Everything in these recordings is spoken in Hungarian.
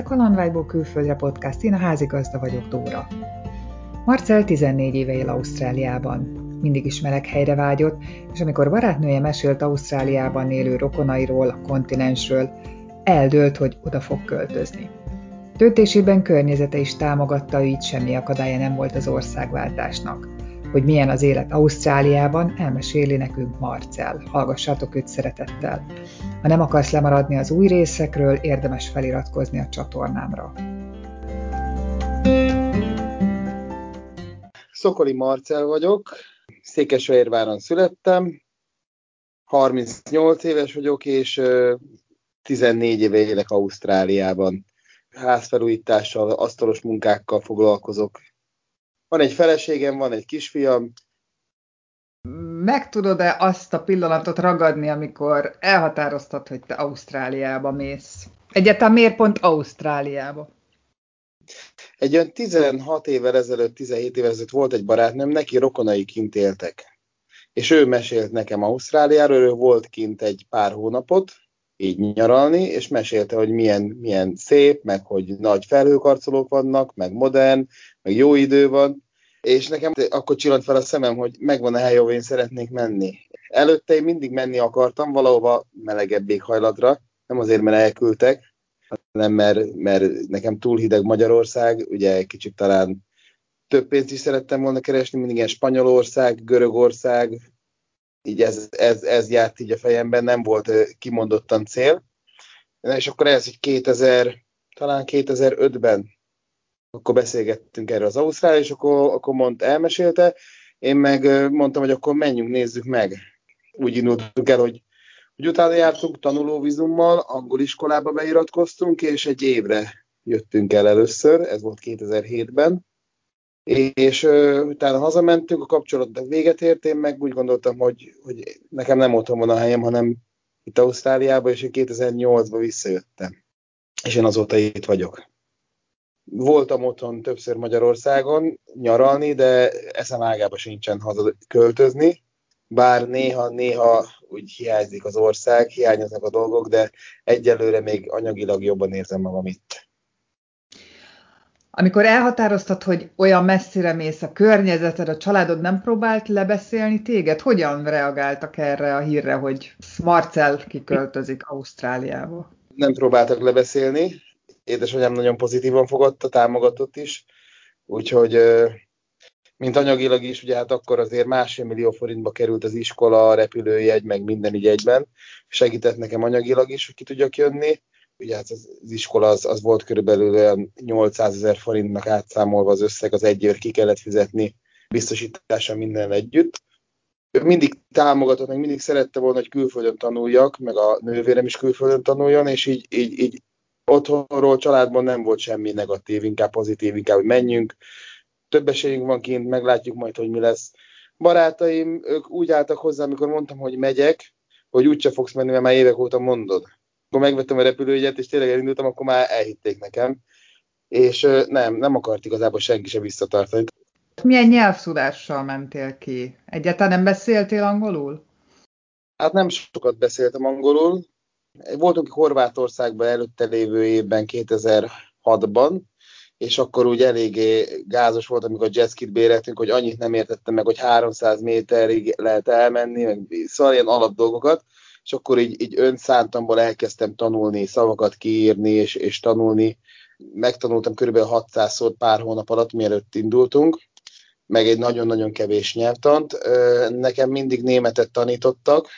a Kalandvágyból külföldre podcast, én a házigazda vagyok, Dóra. Marcel 14 éve él Ausztráliában. Mindig is meleg helyre vágyott, és amikor barátnője mesélt Ausztráliában élő rokonairól, a kontinensről, eldőlt, hogy oda fog költözni. Döntésében környezete is támogatta, így semmi akadálya nem volt az országváltásnak. Hogy milyen az élet Ausztráliában, elmeséli nekünk Marcel. Hallgassátok őt szeretettel. Ha nem akarsz lemaradni az új részekről, érdemes feliratkozni a csatornámra. Szokoli Marcel vagyok, Székesfehérváron születtem, 38 éves vagyok, és 14 éve élek Ausztráliában. Házfelújítással, asztalos munkákkal foglalkozok. Van egy feleségem, van egy kisfiam. Meg tudod-e azt a pillanatot ragadni, amikor elhatároztad, hogy te Ausztráliába mész? Egyáltalán miért pont Ausztráliába? Egy olyan 16 évvel ezelőtt, 17 évvel ezelőtt volt egy barátnőm, neki rokonai kint éltek. És ő mesélt nekem Ausztráliáról, ő volt kint egy pár hónapot, így nyaralni, és mesélte, hogy milyen, milyen szép, meg hogy nagy felhőkarcolók vannak, meg modern, meg jó idő van, és nekem akkor csillant fel a szemem, hogy megvan a hely, ahol én szeretnék menni. Előtte én mindig menni akartam valahova melegebb éghajlatra, nem azért, mert elküldtek, hanem mert, mert nekem túl hideg Magyarország, ugye kicsit talán több pénzt is szerettem volna keresni, mindig ilyen Spanyolország, Görögország, így ez, ez, ez járt így a fejemben, nem volt kimondottan cél. És akkor ez, hogy 2000, talán 2005-ben akkor beszélgettünk erről az Ausztrál, és akkor, akkor mondta, elmesélte, én meg mondtam, hogy akkor menjünk, nézzük meg. Úgy indultunk el, hogy, hogy utána jártunk tanulóvizummal, angol iskolába beiratkoztunk, és egy évre jöttünk el először, ez volt 2007-ben, és uh, utána hazamentünk, a kapcsolatnak véget ért, én meg úgy gondoltam, hogy, hogy nekem nem otthon van a helyem, hanem itt Ausztráliában, és én 2008-ban visszajöttem. És én azóta itt vagyok. Voltam otthon többször Magyarországon nyaralni, de eszem ágába sincsen haza költözni, bár néha-néha úgy hiányzik az ország, hiányoznak a dolgok, de egyelőre még anyagilag jobban érzem magam itt. Amikor elhatároztad, hogy olyan messzire mész a környezeted, a családod nem próbált lebeszélni téged? Hogyan reagáltak erre a hírre, hogy Marcel kiköltözik Ausztráliába? Nem próbáltak lebeszélni. Édesanyám nagyon pozitívan fogadta, támogatott is. Úgyhogy, mint anyagilag is, ugye hát akkor azért másfél millió forintba került az iskola, repülőjegy, meg minden így egyben. Segített nekem anyagilag is, hogy ki tudjak jönni ugye hát az, iskola az, az volt körülbelül 800 ezer forintnak átszámolva az összeg, az egy ki kellett fizetni biztosítása minden együtt. Ő mindig támogatott, meg mindig szerette volna, hogy külföldön tanuljak, meg a nővérem is külföldön tanuljon, és így, így, így otthonról, családban nem volt semmi negatív, inkább pozitív, inkább, hogy menjünk. Több esélyünk van kint, meglátjuk majd, hogy mi lesz. Barátaim, ők úgy álltak hozzá, amikor mondtam, hogy megyek, hogy úgyse fogsz menni, mert már évek óta mondod akkor megvettem a repülőjegyet, és tényleg elindultam, akkor már elhitték nekem. És nem, nem akart igazából senki sem visszatartani. Milyen nyelvtudással mentél ki? Egyáltalán nem beszéltél angolul? Hát nem sokat beszéltem angolul. Voltunk Horvátországban előtte lévő évben, 2006-ban, és akkor úgy eléggé gázos volt, amikor jetskit béreltünk, hogy annyit nem értettem meg, hogy 300 méterig lehet elmenni, meg szóval ilyen alap dolgokat és akkor így, így önszántamból elkezdtem tanulni, szavakat kiírni és, és tanulni. Megtanultam körülbelül 600 szót pár hónap alatt, mielőtt indultunk, meg egy nagyon-nagyon kevés nyelvtant. Nekem mindig németet tanítottak,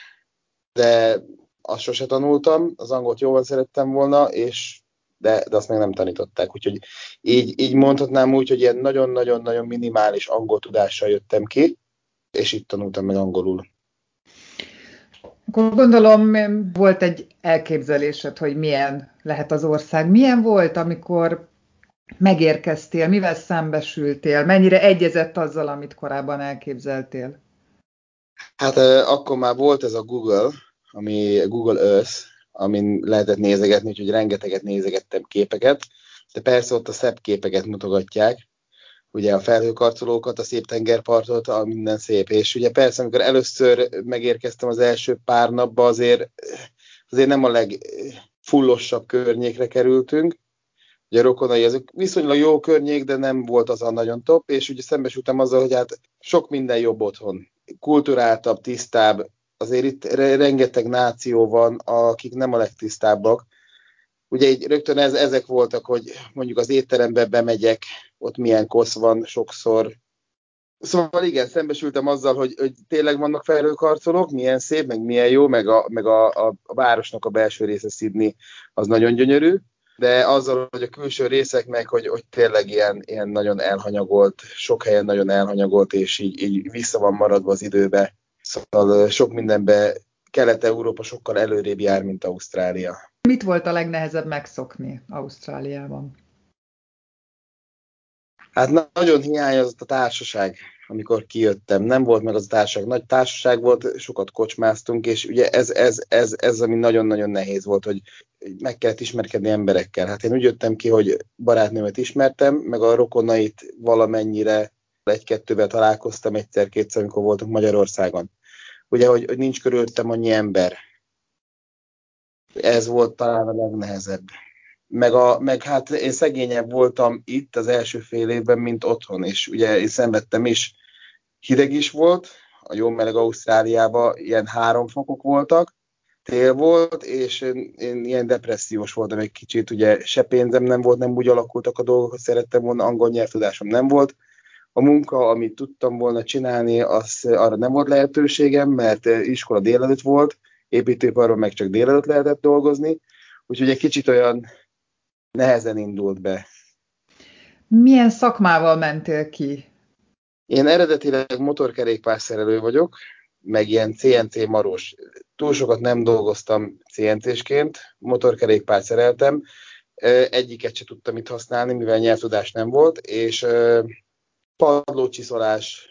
de azt sose tanultam, az angolt jobban szerettem volna, és de, de azt meg nem tanították. Úgyhogy így, így mondhatnám úgy, hogy ilyen nagyon-nagyon-nagyon minimális angol tudással jöttem ki, és itt tanultam meg angolul. Akkor gondolom volt egy elképzelésed, hogy milyen lehet az ország. Milyen volt, amikor megérkeztél, mivel szembesültél, mennyire egyezett azzal, amit korábban elképzeltél? Hát akkor már volt ez a Google, ami Google Earth, amin lehetett nézegetni, úgyhogy rengeteget nézegettem képeket, de persze ott a szebb képeket mutogatják, ugye a felhőkarcolókat, a szép tengerpartot, a minden szép. És ugye persze, amikor először megérkeztem az első pár napba, azért, azért nem a legfullosabb környékre kerültünk, ugye a rokonai, ezek viszonylag jó környék, de nem volt az a nagyon top, és ugye szembesültem azzal, hogy hát sok minden jobb otthon. Kulturáltabb, tisztább, azért itt rengeteg náció van, akik nem a legtisztábbak. Ugye így rögtön ez, ezek voltak, hogy mondjuk az étterembe bemegyek, ott milyen kosz van sokszor. Szóval igen, szembesültem azzal, hogy, hogy tényleg vannak felhőkarcolók, milyen szép, meg milyen jó, meg a, meg a, a, a városnak a belső része Sydney az nagyon gyönyörű de azzal, hogy a külső részek meg, hogy, hogy tényleg ilyen, ilyen nagyon elhanyagolt, sok helyen nagyon elhanyagolt, és így, így vissza van maradva az időbe. Szóval sok mindenbe Kelet-Európa sokkal előrébb jár, mint Ausztrália. Mit volt a legnehezebb megszokni Ausztráliában? Hát nagyon hiányozott a társaság, amikor kijöttem. Nem volt meg az a társaság. Nagy társaság volt, sokat kocsmáztunk, és ugye ez, ez, ez, ez ami nagyon-nagyon nehéz volt, hogy meg kellett ismerkedni emberekkel. Hát én úgy jöttem ki, hogy barátnőmet ismertem, meg a rokonait valamennyire egy-kettővel találkoztam egyszer-kétszer, amikor voltunk Magyarországon. Ugye, hogy, hogy nincs körülöttem annyi ember. Ez volt talán a legnehezebb. Meg, a, meg hát én szegényebb voltam itt az első fél évben, mint otthon, és ugye én szenvedtem is. Hideg is volt, a jó meleg Ausztráliában ilyen három fokok voltak, tél volt, és én, én ilyen depressziós voltam egy kicsit, ugye se pénzem nem volt, nem úgy alakultak a dolgok, hogy szerettem volna, angol nyelvtudásom nem volt. A munka, amit tudtam volna csinálni, az arra nem volt lehetőségem, mert iskola délelőtt volt, építőiparban meg csak délelőtt lehetett dolgozni, úgyhogy egy kicsit olyan nehezen indult be. Milyen szakmával mentél ki? Én eredetileg motorkerékpárszerelő vagyok, meg ilyen CNC maros. Túl sokat nem dolgoztam CNC-sként, motorkerékpárt szereltem, egyiket se tudtam itt használni, mivel nyelvtudás nem volt, és padlócsiszolás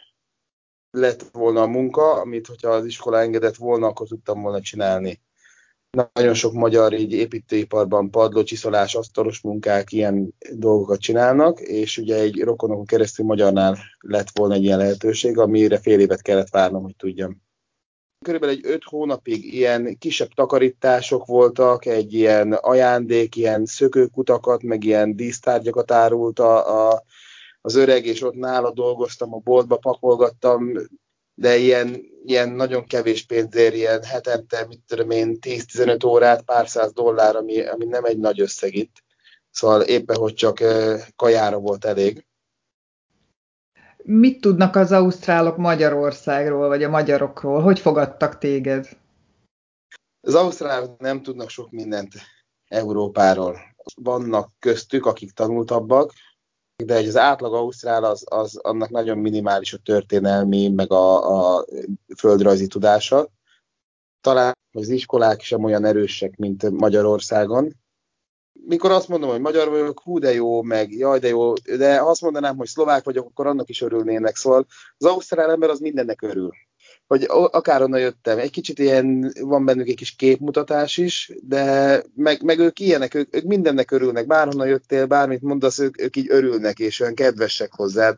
lett volna a munka, amit hogyha az iskola engedett volna, akkor tudtam volna csinálni. Nagyon sok magyar így építőiparban padlócsiszolás, asztalos munkák, ilyen dolgokat csinálnak, és ugye egy rokonokon keresztül magyarnál lett volna egy ilyen lehetőség, amire fél évet kellett várnom, hogy tudjam. Körülbelül egy öt hónapig ilyen kisebb takarítások voltak, egy ilyen ajándék, ilyen szökőkutakat, meg ilyen dísztárgyakat árult a, a, az öreg, és ott nála dolgoztam, a boltba pakolgattam, de ilyen, ilyen nagyon kevés pénzért, ilyen hetente, mit tudom én, 10-15 órát, pár száz dollár, ami, ami nem egy nagy összeg itt. Szóval éppen, hogy csak kajára volt elég. Mit tudnak az ausztrálok Magyarországról, vagy a magyarokról? Hogy fogadtak téged? Az ausztrálok nem tudnak sok mindent Európáról. Vannak köztük, akik tanultabbak, de az átlag ausztrál az, az annak nagyon minimális a történelmi, meg a, a földrajzi tudása. Talán az iskolák sem olyan erősek, mint Magyarországon, mikor azt mondom, hogy magyar vagyok, hú de jó, meg jaj de jó, de ha azt mondanám, hogy szlovák vagyok, akkor annak is örülnének. Szóval az ausztrál ember az mindennek örül. Hogy akár onnan jöttem, egy kicsit ilyen, van bennük egy kis képmutatás is, de meg, meg ők ilyenek, ők, ők mindennek örülnek, bárhonnan jöttél, bármit mondasz, ők, ők így örülnek, és olyan kedvesek hozzád.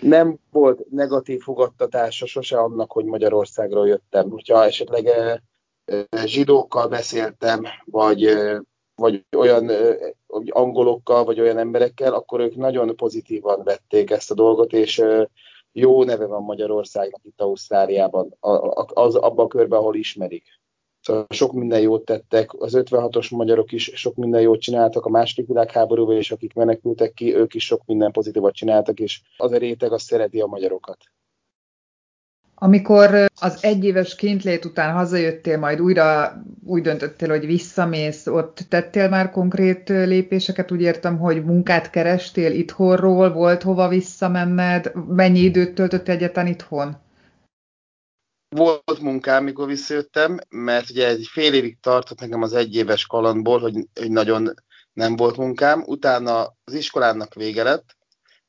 Nem volt negatív fogadtatása sose annak, hogy Magyarországról jöttem. Hogyha esetleg zsidókkal beszéltem, vagy vagy olyan angolokkal, vagy olyan emberekkel, akkor ők nagyon pozitívan vették ezt a dolgot, és jó neve van Magyarországnak itt Ausztráliában, az, abban a körben, ahol ismerik. Szóval sok minden jót tettek, az 56-os magyarok is sok minden jót csináltak a második világháborúban, és akik menekültek ki, ők is sok minden pozitívat csináltak, és az a réteg azt szereti a magyarokat. Amikor az egyéves kintlét után hazajöttél, majd újra úgy döntöttél, hogy visszamész, ott tettél már konkrét lépéseket? Úgy értem, hogy munkát kerestél itthonról, volt hova visszamenned, mennyi időt töltött egyetlen itthon? Volt munkám, mikor visszajöttem, mert ugye egy fél évig tartott nekem az egyéves kalandból, hogy, hogy nagyon nem volt munkám. Utána az iskolának vége lett,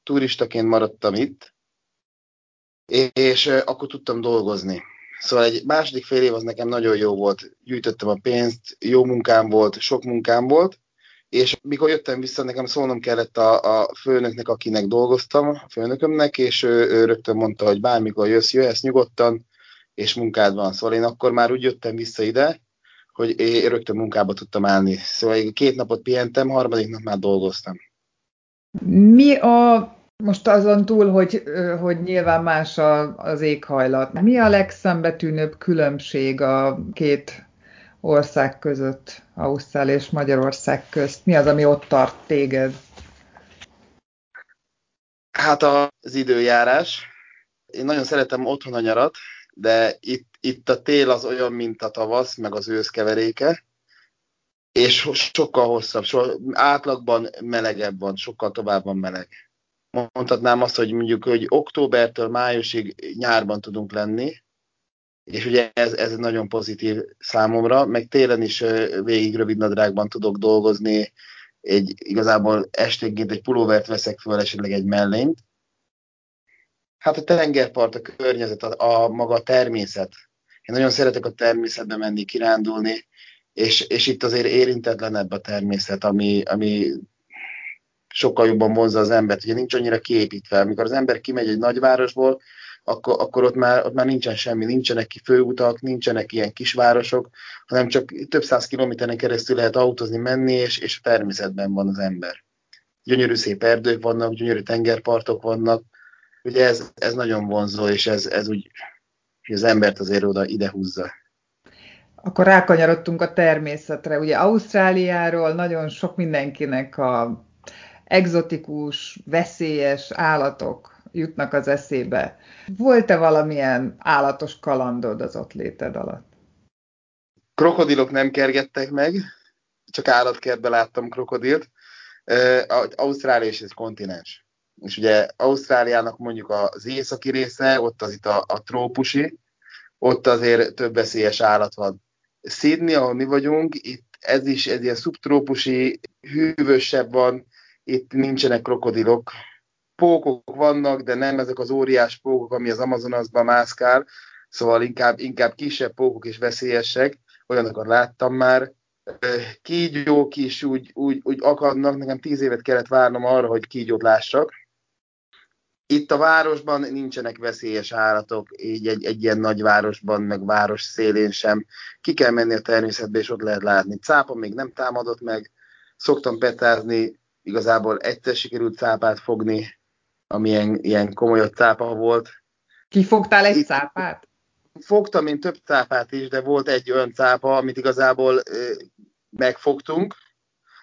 turistaként maradtam itt, és akkor tudtam dolgozni. Szóval egy második fél év az nekem nagyon jó volt. Gyűjtöttem a pénzt, jó munkám volt, sok munkám volt, és mikor jöttem vissza, nekem szólnom kellett a, a főnöknek, akinek dolgoztam, a főnökömnek, és ő, ő rögtön mondta, hogy bármikor jössz, jössz nyugodtan, és munkád van. Szóval én akkor már úgy jöttem vissza ide, hogy én rögtön munkába tudtam állni. Szóval két napot pihentem, harmadik nap már dolgoztam. Mi a, most azon túl, hogy, hogy nyilván más a, az éghajlat, mi a legszembetűnőbb különbség a két ország között, Ausztrál és Magyarország közt? Mi az, ami ott tart téged? Hát az időjárás. Én nagyon szeretem otthon a nyarat, de itt, itt a tél az olyan, mint a tavasz, meg az ősz keveréke, és sokkal hosszabb, so, átlagban melegebb van, sokkal tovább van meleg. Mondhatnám azt, hogy mondjuk, hogy októbertől májusig nyárban tudunk lenni, és ugye ez, ez nagyon pozitív számomra, meg télen is végig rövid nadrágban tudok dolgozni, egy, igazából esténként egy pulóvert veszek föl, esetleg egy mellényt. Hát a tengerpart, a környezet, a, a maga a természet. Én nagyon szeretek a természetbe menni, kirándulni, és, és itt azért érintetlenebb a természet, ami, ami sokkal jobban vonza az embert. Ugye nincs annyira kiépítve. Amikor az ember kimegy egy nagyvárosból, akkor, akkor ott, már, ott már nincsen semmi, nincsenek ki főutak, nincsenek ilyen kisvárosok, hanem csak több száz kilométeren keresztül lehet autózni, menni, és, és természetben van az ember. Gyönyörű szép erdők vannak, gyönyörű tengerpartok vannak, ugye ez, ez nagyon vonzó, és ez, ez úgy, hogy az embert azért oda ide húzza. Akkor rákanyarodtunk a természetre. Ugye Ausztráliáról nagyon sok mindenkinek a egzotikus, veszélyes állatok jutnak az eszébe. Volt-e valamilyen állatos kalandod az ott léted alatt? Krokodilok nem kergettek meg, csak állatkertben láttam krokodilt. Ausztrália is egy kontinens. És ugye Ausztráliának mondjuk az északi része, ott az itt a, a trópusi, ott azért több veszélyes állat van. Sydney, ahol mi vagyunk, itt ez is egy ilyen szubtrópusi, hűvösebb van, itt nincsenek krokodilok, pókok vannak, de nem ezek az óriás pókok, ami az Amazonasban mászkál, szóval inkább, inkább kisebb pókok és veszélyesek, olyanokat láttam már. Kígyók is úgy, úgy, úgy akadnak, nekem tíz évet kellett várnom arra, hogy kígyót lássak. Itt a városban nincsenek veszélyes állatok, így egy, egy ilyen nagy városban, meg város szélén sem. Ki kell menni a természetbe, és ott lehet látni. Cápa még nem támadott meg, szoktam petázni, igazából egyszer sikerült cápát fogni, ami ilyen, ilyen komoly cápa volt. Kifogtál egy Itt cápát? Fogtam én több cápát is, de volt egy olyan cápa, amit igazából ö, megfogtunk,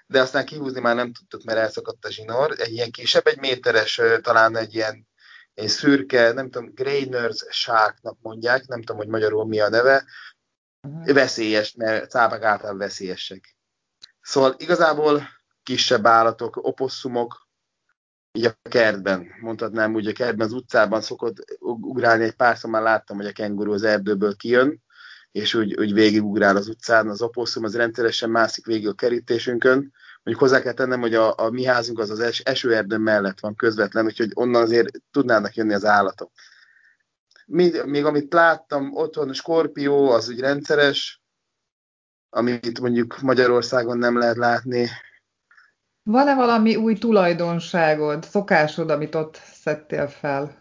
de aztán kihúzni már nem tudtuk, mert elszakadt a zsinór. Egy ilyen kisebb, egy méteres, talán egy ilyen egy szürke, nem tudom, Grainers sharknak mondják, nem tudom, hogy magyarul mi a neve, uh-huh. veszélyes, mert cápák általában veszélyesek. Szóval igazából kisebb állatok, oposszumok, így a kertben, mondhatnám úgy, a kertben, az utcában szokott ugrálni, egy párszor már láttam, hogy a kenguru az erdőből kijön, és úgy, úgy végigugrál az utcán, az oposszum az rendszeresen mászik végig a kerítésünkön. Mondjuk hozzá kell tennem, hogy a, a mi házunk az az es, esőerdő mellett van közvetlen, úgyhogy onnan azért tudnának jönni az állatok. Még, még amit láttam, otthon a skorpió, az úgy rendszeres, amit mondjuk Magyarországon nem lehet látni, van-e valami új tulajdonságod, szokásod, amit ott szedtél fel?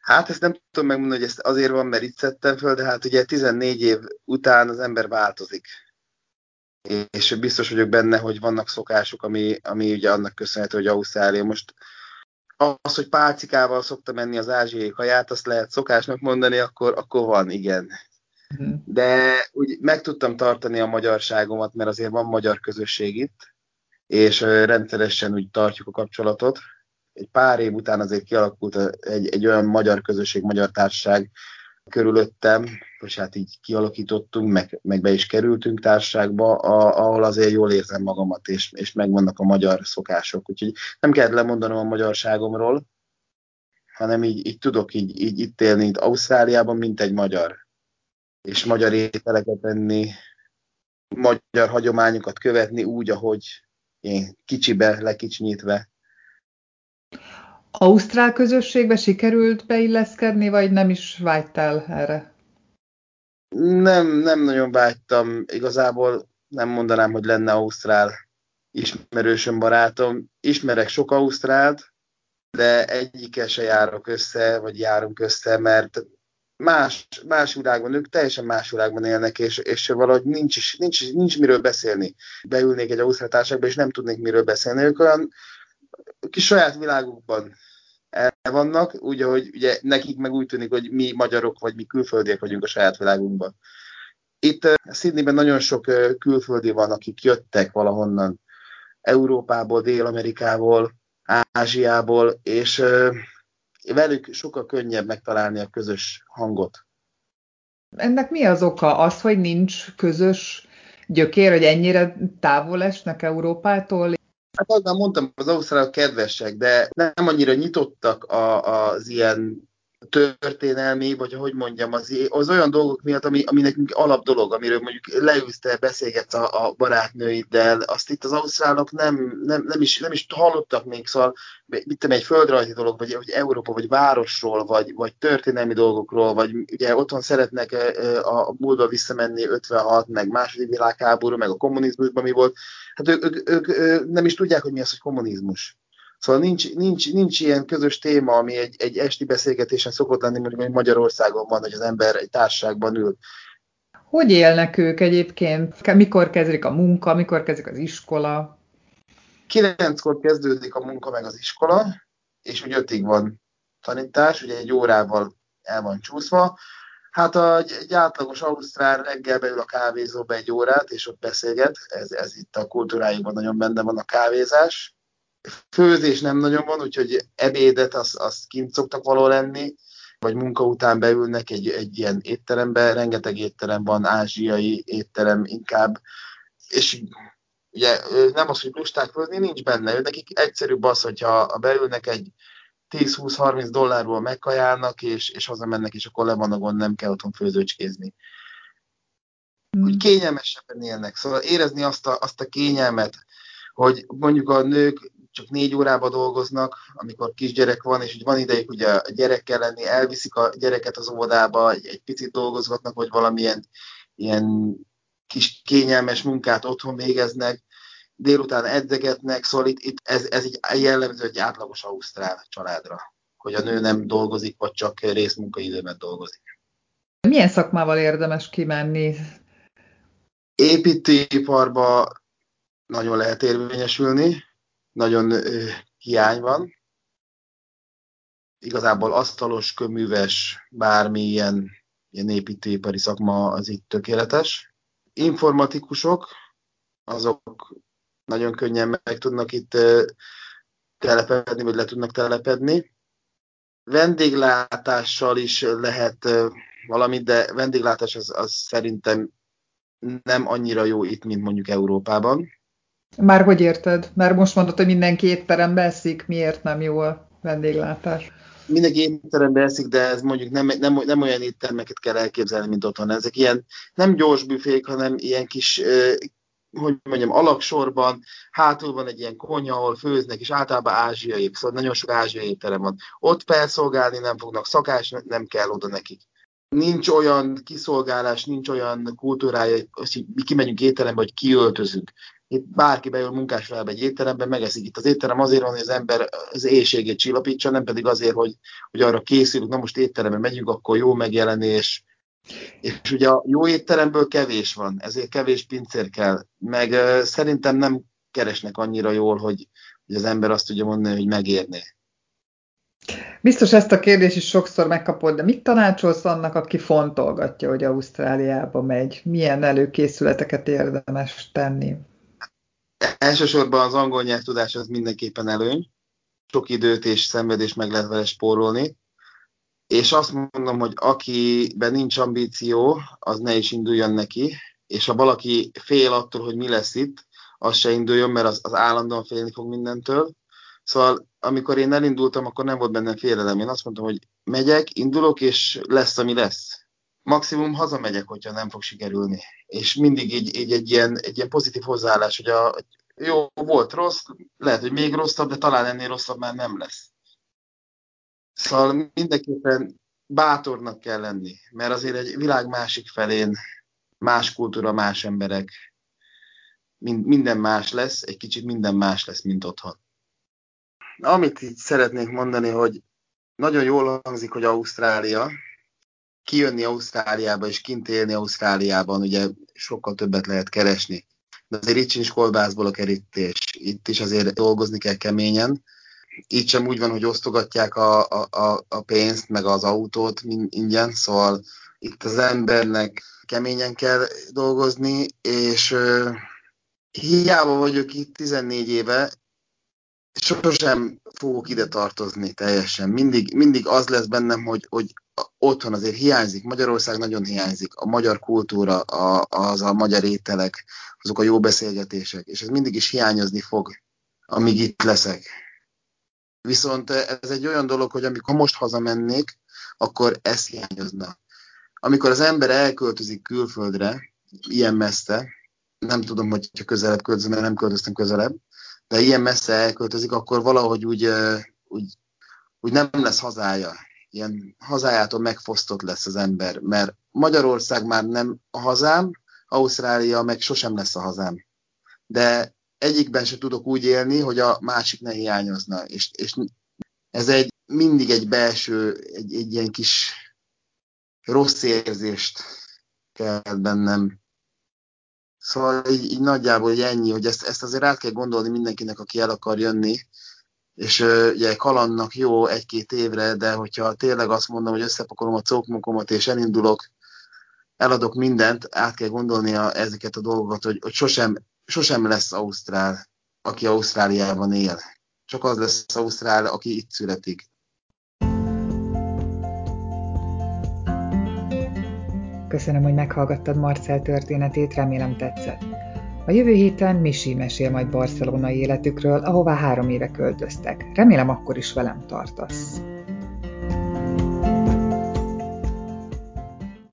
Hát ezt nem tudom megmondani, hogy ezt azért van, mert itt szedtem föl, de hát ugye 14 év után az ember változik. És biztos vagyok benne, hogy vannak szokások, ami, ami ugye annak köszönhető, hogy Ausztrália most az, hogy pálcikával szokta menni az ázsiai kaját, azt lehet szokásnak mondani, akkor, akkor van, igen. Mhm. De úgy meg tudtam tartani a magyarságomat, mert azért van magyar közösség itt, és rendszeresen úgy tartjuk a kapcsolatot. Egy pár év után azért kialakult egy, egy olyan magyar közösség, magyar társaság körülöttem, és hát így kialakítottunk, meg, meg be is kerültünk társaságba, a, ahol azért jól érzem magamat, és, és megvannak a magyar szokások. Úgyhogy nem kell lemondanom a magyarságomról, hanem így, így tudok így, így itt élni itt Ausztráliában, mint egy magyar és magyar ételeket enni, magyar hagyományokat követni úgy, ahogy én kicsibe, lekicsinyítve. Ausztrál közösségbe sikerült beilleszkedni, vagy nem is vágytál erre? Nem, nem nagyon vágytam. Igazából nem mondanám, hogy lenne Ausztrál ismerősöm, barátom. Ismerek sok Ausztrált, de egyikkel se járok össze, vagy járunk össze, mert más, más világban, ők teljesen más világban élnek, és, és valahogy nincs, is, nincs, nincs miről beszélni. Beülnék egy ausztrál és nem tudnék miről beszélni. Ők olyan kis saját világukban el vannak, úgy, hogy ugye nekik meg úgy tűnik, hogy mi magyarok vagy mi külföldiek vagyunk a saját világunkban. Itt uh, Sydneyben nagyon sok külföldi van, akik jöttek valahonnan, Európából, Dél-Amerikából, Ázsiából, és velük sokkal könnyebb megtalálni a közös hangot. Ennek mi az oka? Az, hogy nincs közös gyökér, hogy ennyire távol esnek Európától? Hát azzal mondtam, az ausztrálok kedvesek, de nem annyira nyitottak a, az ilyen történelmi, vagy hogy mondjam, az, az olyan dolgok miatt, ami, ami nekünk alap dolog, amiről mondjuk leülsz te, beszélgetsz a, a barátnőiddel, azt itt az ausztrálok nem, nem, nem, is, nem is hallottak még, szóval mit tudom, egy földrajzi dolog, vagy, vagy Európa, vagy városról, vagy, vagy történelmi dolgokról, vagy ugye otthon szeretnek a, a múltba visszamenni 56, meg második világháború, meg a kommunizmusban mi volt, hát ők, ők, ők, ők nem is tudják, hogy mi az, hogy kommunizmus. Szóval nincs, nincs, nincs ilyen közös téma, ami egy, egy esti beszélgetésen szokott lenni, mondjuk, hogy Magyarországon van, hogy az ember egy társaságban ül. Hogy élnek ők egyébként? Mikor kezdik a munka, mikor kezdik az iskola? Kilenckor kezdődik a munka meg az iskola, és úgy ötig van tanítás, ugye egy órával el van csúszva. Hát a, egy átlagos ausztrál reggel beül a kávézóba egy órát, és ott beszélget. Ez, ez itt a kultúrájukban nagyon benne van a kávézás főzés nem nagyon van, úgyhogy ebédet azt, azt kint szoktak való lenni, vagy munka után beülnek egy, egy ilyen étterembe, rengeteg étterem van, ázsiai étterem inkább, és ugye nem az, hogy lusták főzni, nincs benne, nekik egyszerűbb az, hogyha beülnek egy 10-20-30 dollárból megkajálnak, és, és hazamennek, és akkor le van a gond, nem kell otthon főzőcskézni. Mm. Úgy kényelmesebben élnek, szóval érezni azt a, azt a kényelmet, hogy mondjuk a nők csak négy órába dolgoznak, amikor kisgyerek van, és hogy van idejük ugye a gyerekkel lenni, elviszik a gyereket az óvodába, egy, egy picit dolgozgatnak, vagy valamilyen ilyen kis kényelmes munkát otthon végeznek, délután edzegetnek, szóval itt, itt ez, ez egy jellemző egy átlagos ausztrál családra, hogy a nő nem dolgozik, vagy csak részmunkaidőben dolgozik. Milyen szakmával érdemes kimenni? Építőiparba nagyon lehet érvényesülni, nagyon hiány van. Igazából asztalos, köműves, bármilyen ilyen építőipari szakma az itt tökéletes. Informatikusok, azok nagyon könnyen meg tudnak itt telepedni, vagy le tudnak telepedni. Vendéglátással is lehet valamit, de vendéglátás az, az szerintem nem annyira jó itt, mint mondjuk Európában. Már hogy érted? Mert most mondod, hogy mindenki étterembe eszik, miért nem jó a vendéglátás? Mindenki étterembe eszik, de ez mondjuk nem, nem, nem olyan éttermeket kell elképzelni, mint otthon. Ezek ilyen nem gyors büfék, hanem ilyen kis, hogy mondjam, alaksorban, hátul van egy ilyen konyha, ahol főznek, és általában ázsiai, szóval nagyon sok ázsiai étterem van. Ott felszolgálni nem fognak, szakás nem kell oda nekik nincs olyan kiszolgálás, nincs olyan kultúrája, hogy kimegyünk étterembe, hogy kiöltözünk itt bárki beül munkás fel egy étterembe, megeszik. Itt az étterem azért van, hogy az ember az éjségét csillapítsa, nem pedig azért, hogy, hogy arra készülünk, na most étterembe megyünk, akkor jó megjelenés. És ugye a jó étteremből kevés van, ezért kevés pincér kell. Meg szerintem nem keresnek annyira jól, hogy, hogy az ember azt tudja mondani, hogy megérné. Biztos ezt a kérdést is sokszor megkapod, de mit tanácsolsz annak, aki fontolgatja, hogy Ausztráliába megy? Milyen előkészületeket érdemes tenni? Elsősorban az angol nyelvtudás az mindenképpen előny. Sok időt és szenvedést meg lehet vele spórolni. És azt mondom, hogy akiben nincs ambíció, az ne is induljon neki. És ha valaki fél attól, hogy mi lesz itt, az se induljon, mert az, az állandóan félni fog mindentől. Szóval amikor én elindultam, akkor nem volt bennem félelem. Én azt mondtam, hogy megyek, indulok, és lesz, ami lesz. Maximum hazamegyek, hogyha nem fog sikerülni. És mindig így, így egy, ilyen, egy ilyen pozitív hozzáállás, hogy a, jó, volt rossz, lehet, hogy még rosszabb, de talán ennél rosszabb már nem lesz. Szóval mindenképpen bátornak kell lenni, mert azért egy világ másik felén más kultúra, más emberek, minden más lesz, egy kicsit minden más lesz, mint otthon. Amit így szeretnék mondani, hogy nagyon jól hangzik, hogy Ausztrália, kijönni Ausztráliába és kint élni Ausztráliában, ugye sokkal többet lehet keresni. De azért itt sincs kolbászból a kerítés. Itt is azért dolgozni kell keményen. Itt sem úgy van, hogy osztogatják a, a, a pénzt, meg az autót ingyen, szóval itt az embernek keményen kell dolgozni, és hiába vagyok itt 14 éve, sosem fogok ide tartozni teljesen. Mindig, mindig az lesz bennem, hogy, hogy otthon azért hiányzik, Magyarország nagyon hiányzik, a magyar kultúra, a, az a magyar ételek, azok a jó beszélgetések, és ez mindig is hiányozni fog, amíg itt leszek. Viszont ez egy olyan dolog, hogy amikor most hazamennék, akkor ez hiányozna. Amikor az ember elköltözik külföldre, ilyen messze, nem tudom, hogy közelebb költözöm, mert nem költöztem közelebb, de ilyen messze elköltözik, akkor valahogy úgy, úgy, úgy nem lesz hazája. Ilyen hazájától megfosztott lesz az ember, mert Magyarország már nem a hazám, Ausztrália meg sosem lesz a hazám. De egyikben se tudok úgy élni, hogy a másik ne hiányozna. És, és ez egy mindig egy belső, egy, egy ilyen kis rossz érzést kell bennem Szóval így, így nagyjából így ennyi, hogy ezt, ezt azért át kell gondolni mindenkinek, aki el akar jönni, és uh, ugye kalannak jó egy-két évre, de hogyha tényleg azt mondom, hogy összepakolom a cokmokomat és elindulok, eladok mindent, át kell gondolnia ezeket a dolgokat, hogy, hogy sosem, sosem lesz Ausztrál, aki Ausztráliában él. Csak az lesz Ausztrál, aki itt születik. Köszönöm, hogy meghallgattad Marcel történetét, remélem tetszett. A jövő héten Misi mesél majd barcelonai életükről, ahová három éve költöztek. Remélem akkor is velem tartasz.